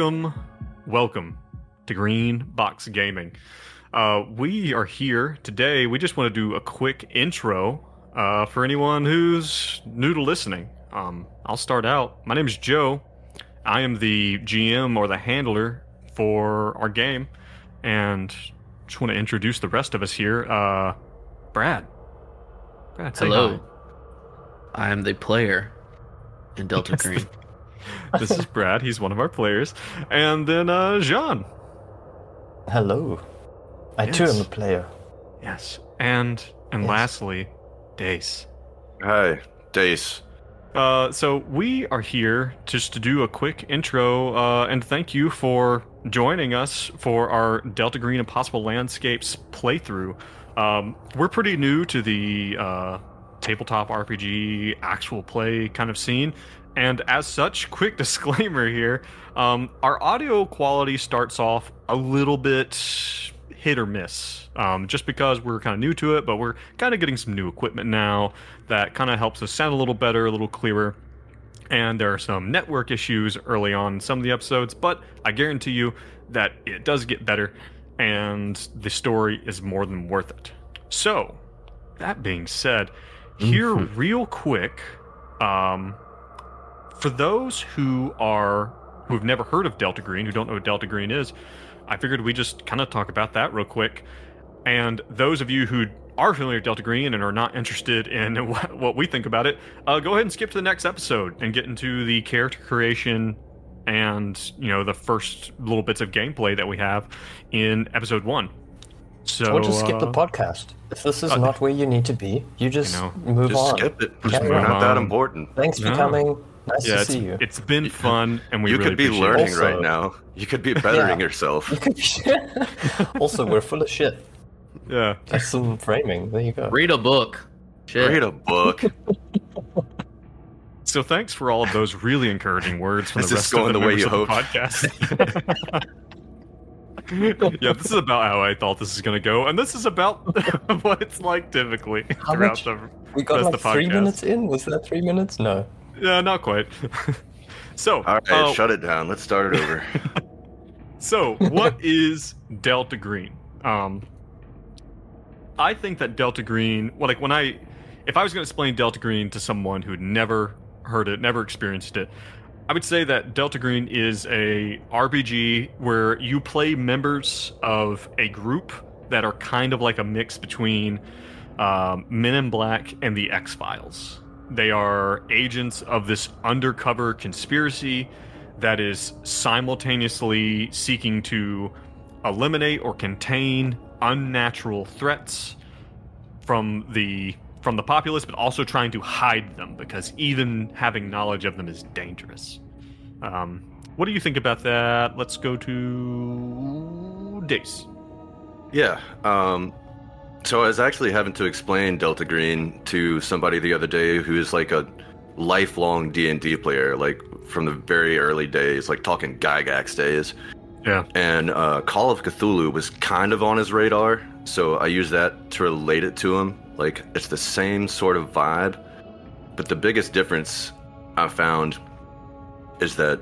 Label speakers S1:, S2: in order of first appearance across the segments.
S1: welcome, welcome to Green Box Gaming. Uh, we are here today. We just want to do a quick intro uh, for anyone who's new to listening. Um, I'll start out. My name is Joe. I am the GM or the handler for our game, and just want to introduce the rest of us here. Uh, Brad. Brad, say
S2: Hello. I am the player in Delta Green.
S1: hi. This is Brad. He's one of our players, and then uh, Gian.
S3: Hello. I too am a player.
S1: Yes, and and
S3: Yes.
S1: lastly, Dace.
S4: Hi, Dace.
S1: Uh, so we are here just to do a quick intro uh, and thank you for joining us for our Delta Green Impossible Landscapes playthrough. Um, we're pretty new to the uh, tabletop RPG actual play kind of scene, and as such, quick disclaimer here: um, our audio quality starts off a little bit hit or miss, um, just because we're kind of new to it, but we're kind of getting some new equipment now that kind of helps us sound a little better, a little clearer. And there are some network issues early on in some of the episodes, but I guarantee you that it does get better and the story is more than worth it. So, that being said, here real quick, um, for those who are who have never heard of Delta Green, who don't know what Delta Green is, I figured we just kind of talk about that real quick. And those of you who are familiar with Delta Green and are not interested in what, what we think about it, uh, go ahead and skip to the next episode and get into the character creation and you know the first little bits of gameplay that we have in episode one. So
S3: or just skip the
S1: uh,
S3: podcast. If this is
S1: uh,
S3: not where you need to be, you just
S1: know.
S3: move
S4: Just
S3: on.
S4: skip it.
S3: Carry
S4: We're
S3: on.
S4: not that important.
S3: Thanks for
S1: No.
S3: coming. Nice
S1: Yeah,
S3: to see you.
S1: it's been fun, and we
S4: you
S1: really
S4: could be learning
S3: Also-
S4: right now. You could be bettering
S3: Yeah.
S4: yourself.
S3: You could be- also, we're full of shit.
S1: Yeah.
S3: That's some framing. There you go.
S2: Read a book. Shit.
S4: Read a book.
S1: So thanks for all of those really encouraging words from
S4: Is
S1: the
S4: this
S1: rest
S4: going
S1: of the,
S4: the way you
S1: of the
S4: hoped?
S1: podcast. yeah, this is about how I thought this is going to go, and this is about what it's like typically
S3: How
S1: throughout
S3: much?
S1: the.
S3: We got like
S1: the
S3: three minutes in. Was that three minutes? No.
S1: Yeah, not quite. so,
S4: All right,
S1: uh,
S4: shut it down. Let's start it over.
S1: So, what is Delta Green? Um, I think that Delta Green, well, like when I, if I was going to explain Delta Green to someone who'd never heard it, never experienced it, I would say that Delta Green is a RPG where you play members of a group that are kind of like a mix between um, Men in Black and the X Files. They are agents of this undercover conspiracy that is simultaneously seeking to eliminate or contain unnatural threats from the from the populace, but also trying to hide them because even having knowledge of them is dangerous. Um, what do you think about that? Let's go to Dace.
S4: yeah. Um. So I was actually having to explain Delta Green to somebody the other day who is like a lifelong D and D player, like from the very early days, like talking Gygax days.
S1: Yeah.
S4: and uh, Call of Cthulhu was kind of on his radar, so I used that to relate it to him. Like it's the same sort of vibe, but the biggest difference I found is that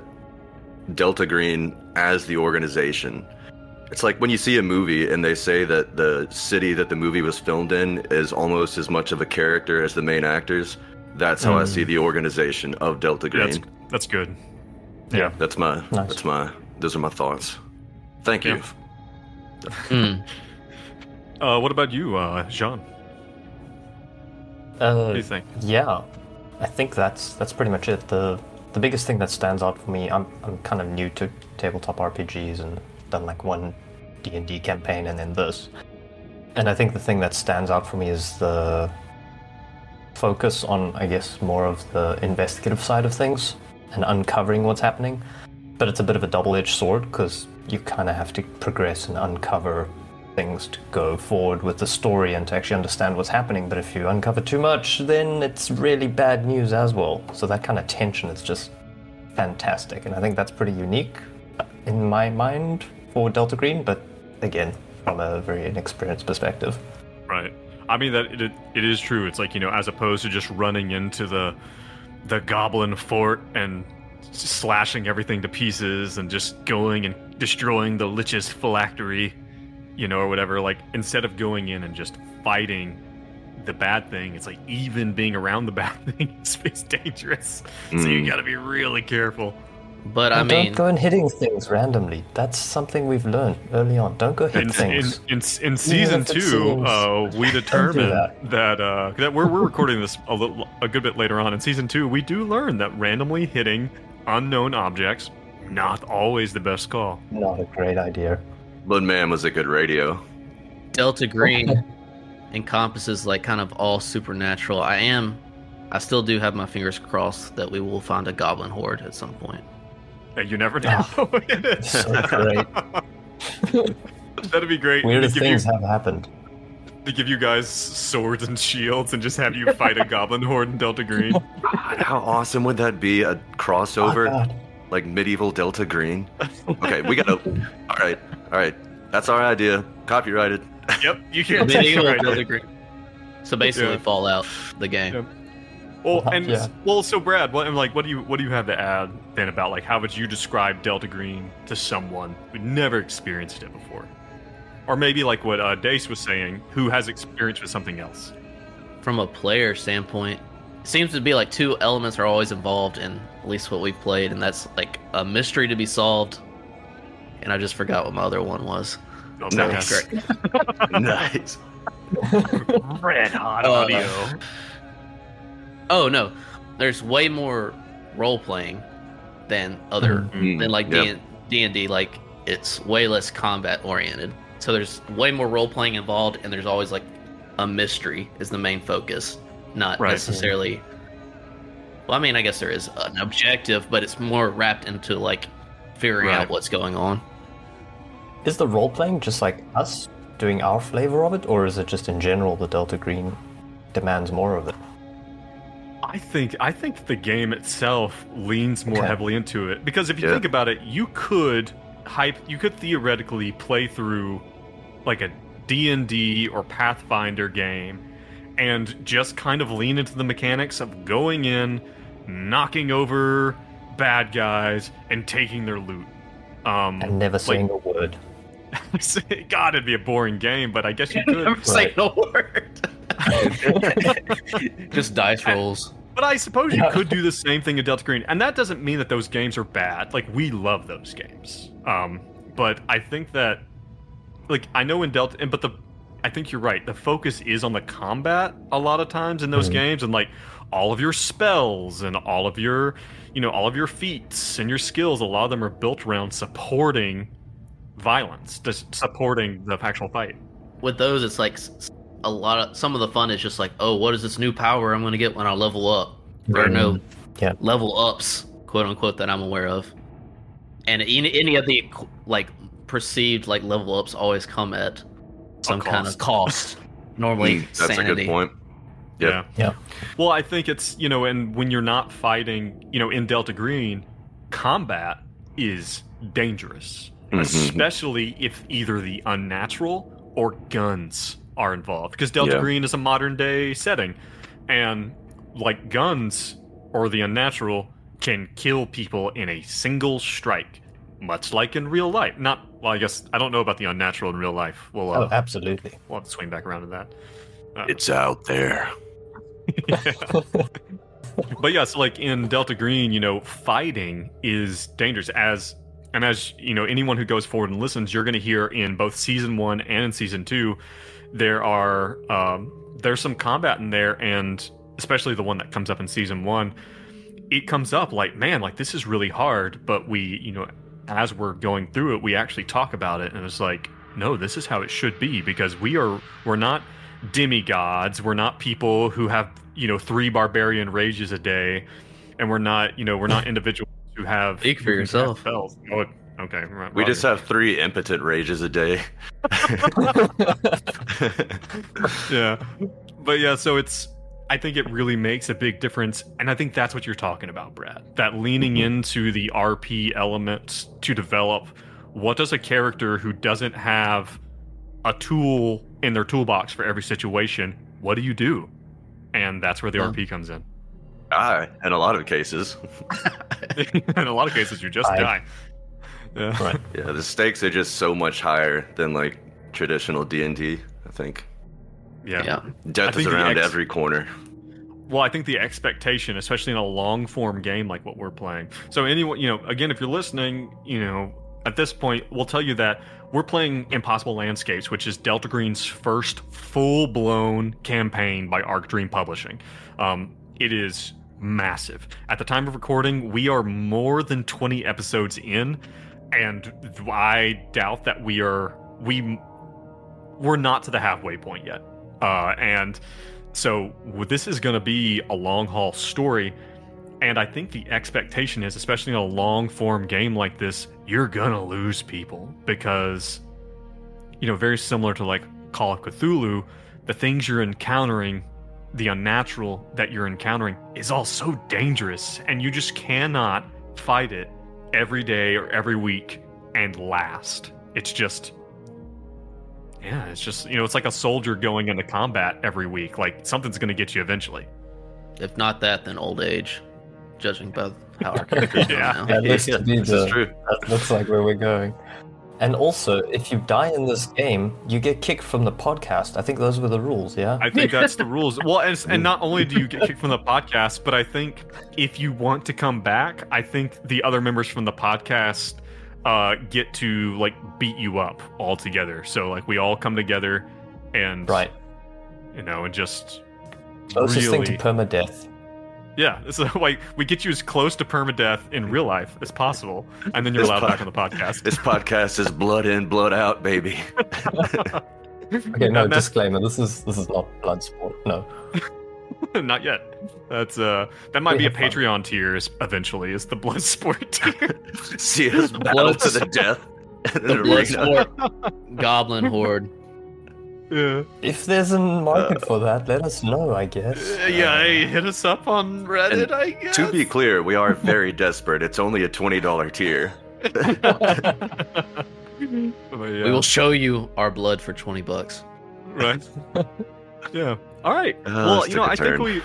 S4: Delta Green, as the organization, it's like when you see a movie and they say that the city that the movie was filmed in is almost as much of a character as the main actors. That's how I
S3: Mm.
S4: see the organization of Delta
S1: Yeah,
S4: Green.
S1: that's, that's good.
S3: Yeah.
S4: That's my.
S3: Nice.
S4: That's my. Those are my thoughts. Thank you.
S1: Yeah.
S2: Hmm.
S1: Uh, what about you, uh, Gian?
S3: Uh,
S1: you think?
S3: Yeah, I think that's that's pretty much it. the The biggest thing that stands out for me, I'm I'm kind of new to tabletop RPGs and done like one D and D campaign and then this, and I think the thing that stands out for me is the focus on, I guess, more of the investigative side of things and uncovering what's happening. But it's a bit of a double-edged sword because you kind of have to progress and uncover things to go forward with the story and to actually understand what's happening. But if you uncover too much, then it's really bad news as well. So that kind of tension is just fantastic, and I think that's pretty unique in my mind for Delta Green. But again, from a very inexperienced perspective.
S1: Right. I mean that it, it is true. It's like you know, as opposed to just running into the the goblin fort and slashing everything to pieces and just going and destroying the lich's phylactery, you know, or whatever. Like instead of going in and just fighting the bad thing, it's like even being around the bad thing is, is dangerous. So you
S4: Mm.
S1: got to be really careful.
S2: But I
S3: Well,
S2: mean,
S3: don't go and hitting things randomly. That's something we've learned early on. Don't go hit
S1: In, in,
S3: things.
S1: in, in season
S3: if
S1: two,
S3: seems-
S1: uh, we determined
S3: that.
S1: that uh, that we're, we're recording this a, little, a good bit later on. In season two, we do learn that randomly hitting unknown objects not always the best call.
S3: Not a great idea.
S4: But man, was it good radio.
S2: Delta Green encompasses like kind of all supernatural. I am, I still do have my fingers crossed that we will find a goblin horde at some point.
S1: Uh, You never know.
S3: So great.
S1: That'd be great.
S3: Weird
S1: to give, you,
S3: things have happened.
S1: to give you guys swords and shields and just have you fight a goblin horde in Delta Green.
S4: God, how awesome would that be? A
S3: Oh,
S4: crossover,
S3: God.
S4: Like medieval Delta Green. Okay, we gotta. all right, all right. That's our idea. Copyrighted.
S1: yep, you can't
S2: Medieval
S1: right
S2: Delta Green. So basically,
S1: Yeah.
S2: Fallout, the game.
S1: Yep. Well, and
S3: Yeah.
S1: well, so Brad, what I'm like, what do you what do you have to add then about like how would you describe Delta Green to someone who never experienced it before, or maybe like what uh, Dace was saying, who has experience with something else?
S2: From a player standpoint, it seems to be like two elements are always involved in at least what we've played, and that's like a mystery to be solved. And I just forgot what my other one was.
S1: Oh,
S4: Nice.
S2: Great.
S4: nice.
S1: Red hot
S2: Uh,
S1: audio.
S2: Oh no, there's way more role playing than other
S4: Mhm.
S2: than like
S4: Yeah.
S2: D and D. Like it's way less combat oriented. So there's way more role playing involved, and there's always like a mystery is the main focus, not
S1: Right.
S2: necessarily. Well, I mean, I guess there is an objective, but it's more wrapped into like figuring
S1: Right.
S2: out what's going on.
S3: Is the role playing just like us doing our flavor of it, or is it just in general the Delta Green demands more of it?
S1: I think I think the game itself leans more
S3: Okay.
S1: heavily into it because if you
S4: Yeah.
S1: think about it, you could hype, you could theoretically play through like a D and D or Pathfinder game, and just kind of lean into the mechanics of going in, knocking over bad guys, and taking their loot. Um,
S3: And never saying a word.
S1: God, it'd be a boring game, but I guess you could.
S2: Never say a word. Just dice rolls.
S1: But I suppose you could do the same thing in Delta Green, and that doesn't mean that those games are bad. Like we love those games. Um, but I think that, like, I know in Delta, but the, I think you're right. The focus is on the combat a lot of times in those
S3: Mhm.
S1: games, and like all of your spells and all of your, you know, all of your feats and your skills. A lot of them are built around supporting violence, just supporting the actual fight.
S2: with those it's like a lot of some of the fun is just like oh what is this new power i'm going to get when i level up there are no
S3: Yeah.
S2: level ups quote unquote that i'm aware of and any, any of the like perceived like level ups always come at some kind of cost normally
S4: Mm, that's
S2: sanity
S4: a good point. Yep.
S1: Yeah.
S3: Yeah.
S1: Well, I think it's, you know, and when you're not fighting, you know, in Delta Green, combat is dangerous,
S4: Mhm.
S1: especially if either the unnatural or guns are involved. Because Delta
S4: Yeah.
S1: Green is a modern day setting. And like guns or the unnatural can kill people in a single strike, much like in real life. Not, well, I guess, I don't know about the unnatural in real life. We'll, uh,
S3: Oh, absolutely.
S1: we'll have to swing back around to that. Uh,
S4: It's out there.
S1: but yeah, so like in Delta Green, you know, fighting is dangerous as and as you know, anyone who goes forward and listens, you're going to hear in both season one and in season two, there are um, there's some combat in there, and especially the one that comes up in season one, it comes up like, man, like this is really hard, but we, you know, as we're going through it, we actually talk about it, and it's like, no, this is how it should be because we are we're not demigods, we're not people who have you know three barbarian rages a day, and we're not you know we're not individuals who have
S2: Speak for
S1: who can cast
S2: yourself.
S1: Spells. Oh, okay, right,
S4: We just have three impotent rages a day.
S1: yeah but yeah so it's i think it really makes a big difference and i think that's what you're talking about brad that leaning mm-hmm. into the rp elements to develop what does a character who doesn't have a tool in their toolbox for every situation what do you do and that's where the
S2: Yeah.
S1: rp comes in
S4: die in a lot of cases.
S1: in a lot of cases, you just
S3: I-
S1: die. Yeah.
S3: Right.
S4: Yeah, the stakes are just so much higher than like traditional D and D. I think
S1: yeah.
S2: Yeah.
S4: death is around
S1: ex-
S4: every corner.
S1: Well, I think the expectation, especially in a long form game like what we're playing. So, anyone, you know, again, if you're listening, you know, at this point, we'll tell you that we're playing Impossible Landscapes, which is Delta Green's first full blown campaign by Arc Dream Publishing. Um, it is massive. At the time of recording, we are more than 20 episodes in, and I doubt that we are, we, we're not to the halfway point yet. Uh, and so this is going to be a long haul story. And I think the expectation is, especially in a long form game like this, you're going to lose people because, you know, very similar to like Call of Cthulhu, the things you're encountering, the unnatural that you're encountering is all so dangerous. And you just cannot fight it every day or every week and last. It's just yeah, it's just you know, it's like a soldier going into combat every week. Like something's going to get you eventually.
S2: If not that, then old age. Judging by how our characters are
S1: Yeah.
S2: now.
S3: That looks to be
S4: this is
S3: the-
S4: true.
S3: That looks like where we're going. And also, if you die in this game, you get kicked from the podcast. I think those were the rules, yeah?
S1: I think that's the rules. Well, and, and not only do you get kicked from the podcast, but I think if you want to come back, I think the other members from the podcast uh, get to like beat you up all together. So like we all come together and
S3: Right.
S1: you know, and just
S3: Closest thing to
S1: really-
S3: permadeath.
S1: yeah. So like we get you as close to permadeath in real life as possible, and then you're
S4: This
S1: allowed
S4: po-
S1: back on the podcast.
S4: This podcast is blood in, blood out, baby.
S3: Okay, no, disclaimer. This is this is not blood sport. No.
S1: Not yet. That's uh that might
S3: We
S1: be a
S3: have fun.
S1: Patreon tier eventually is the blood sport tier.
S4: See us battle to the death.
S2: The
S4: an
S2: blood sport goblin horde.
S1: yeah.
S3: If there's a market for that, let us know, I guess.
S1: Uh, yeah, hey, hit us up on Reddit,
S4: And
S1: I guess.
S4: To be clear, we are very desperate. It's only a twenty dollar tier.
S1: But, yeah,
S2: We will show you our blood for 20 bucks.
S1: right. yeah. All right.
S4: Uh,
S1: well, you know,
S4: I a
S1: I think we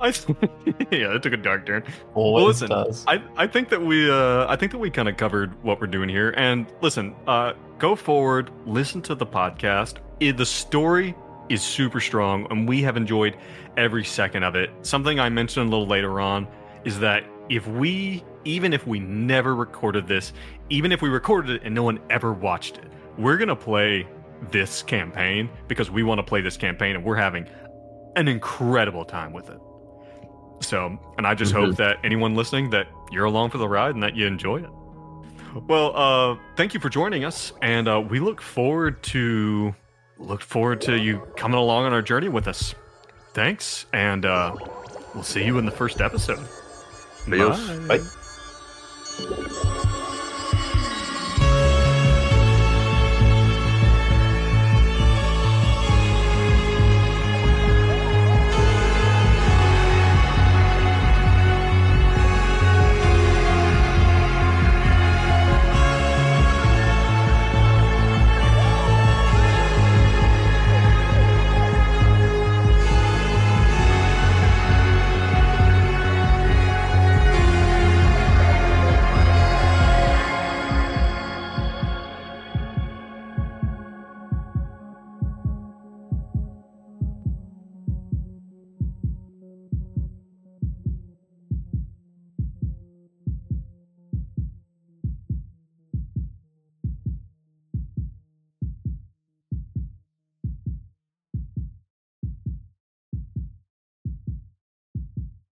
S1: I yeah, it took a dark turn.
S3: Always
S1: listen,
S3: does.
S1: I, I think that we uh I think that we kind of covered what we're doing here. And listen, uh go forward, listen to the podcast. I- the story is super strong and we have enjoyed every second of it. Something I mentioned a little later on is that if we even if we never recorded this, even if we recorded it and no one ever watched it, we're going to play this campaign because we want to play this campaign and we're having an incredible time with it. So, and I just
S2: Mhm.
S1: hope that anyone listening that you're along for the ride and that you enjoy it. Well, uh, thank you for joining us, and uh, we look forward to look forward to you coming along on our journey with us. Thanks, and uh, we'll see you in the first episode.
S4: Adios.
S1: Bye.
S3: Bye.